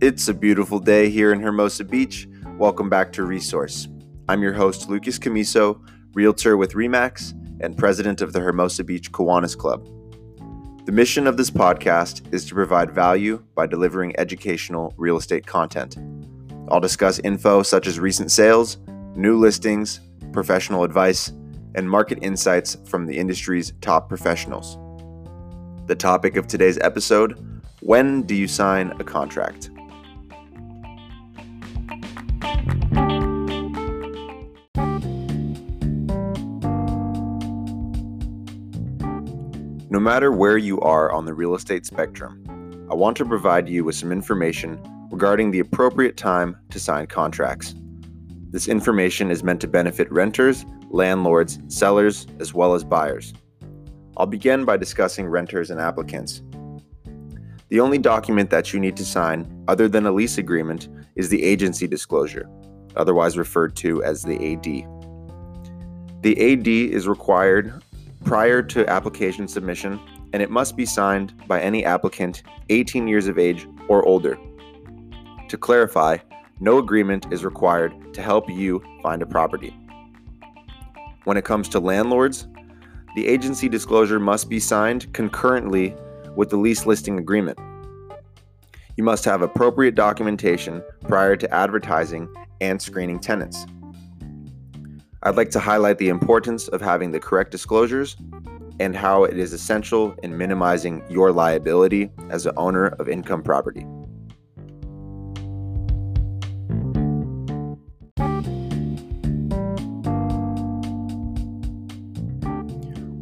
It's a beautiful day here in Hermosa Beach. Welcome back to Resource. I'm your host, Lucas Camiso, realtor with REMAX and president of the Hermosa Beach Kiwanis Club. The mission of this podcast is to provide value by delivering educational real estate content. I'll discuss info such as recent sales, new listings, professional advice, and market insights from the industry's top professionals. The topic of today's episode when do you sign a contract? No matter where you are on the real estate spectrum, I want to provide you with some information regarding the appropriate time to sign contracts. This information is meant to benefit renters, landlords, sellers, as well as buyers. I'll begin by discussing renters and applicants. The only document that you need to sign, other than a lease agreement, is the agency disclosure, otherwise referred to as the AD. The AD is required prior to application submission, and it must be signed by any applicant 18 years of age or older. To clarify, no agreement is required to help you find a property. When it comes to landlords, the agency disclosure must be signed concurrently with the lease listing agreement. You must have appropriate documentation prior to advertising and screening tenants. I'd like to highlight the importance of having the correct disclosures and how it is essential in minimizing your liability as an owner of income property.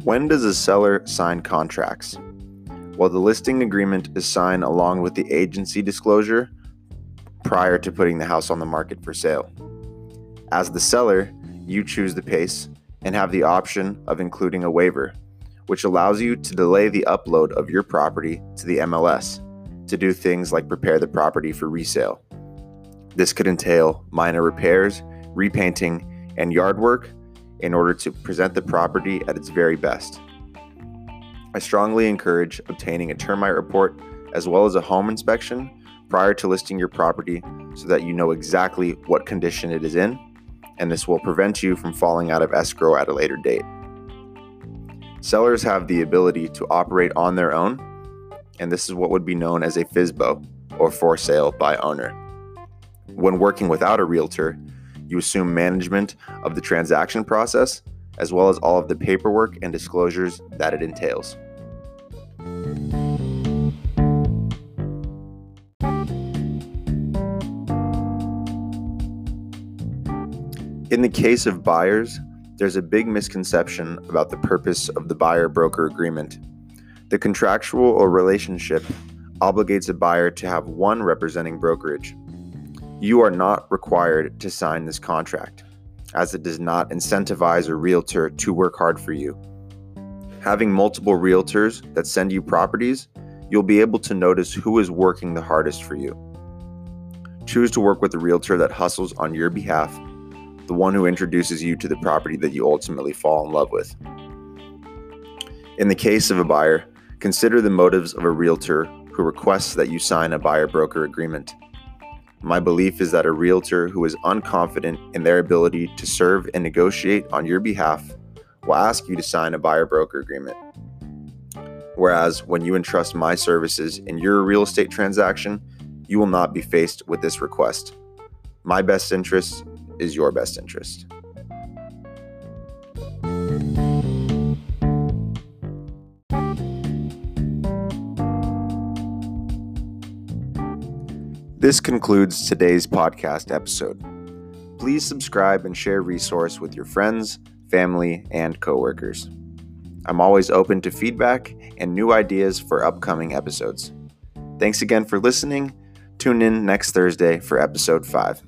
When does a seller sign contracts? Well, the listing agreement is signed along with the agency disclosure prior to putting the house on the market for sale. As the seller, you choose the pace and have the option of including a waiver, which allows you to delay the upload of your property to the MLS to do things like prepare the property for resale. This could entail minor repairs, repainting, and yard work in order to present the property at its very best. I strongly encourage obtaining a termite report as well as a home inspection prior to listing your property so that you know exactly what condition it is in and this will prevent you from falling out of escrow at a later date. Sellers have the ability to operate on their own, and this is what would be known as a FSBO, or for sale by owner. When working without a realtor, you assume management of the transaction process, as well as all of the paperwork and disclosures that it entails. In the case of buyers, there's a big misconception about the purpose of the buyer broker agreement. The contractual or relationship obligates a buyer to have one representing brokerage. You are not required to sign this contract, as it does not incentivize a realtor to work hard for you. Having multiple realtors that send you properties, you'll be able to notice who is working the hardest for you. Choose to work with a realtor that hustles on your behalf the one who introduces you to the property that you ultimately fall in love with. In the case of a buyer, consider the motives of a realtor who requests that you sign a buyer broker agreement. My belief is that a realtor who is unconfident in their ability to serve and negotiate on your behalf will ask you to sign a buyer broker agreement. Whereas when you entrust my services in your real estate transaction, you will not be faced with this request. My best interest is your best interest. This concludes today's podcast episode. Please subscribe and share resource with your friends, family, and coworkers. I'm always open to feedback and new ideas for upcoming episodes. Thanks again for listening. Tune in next Thursday for episode 5.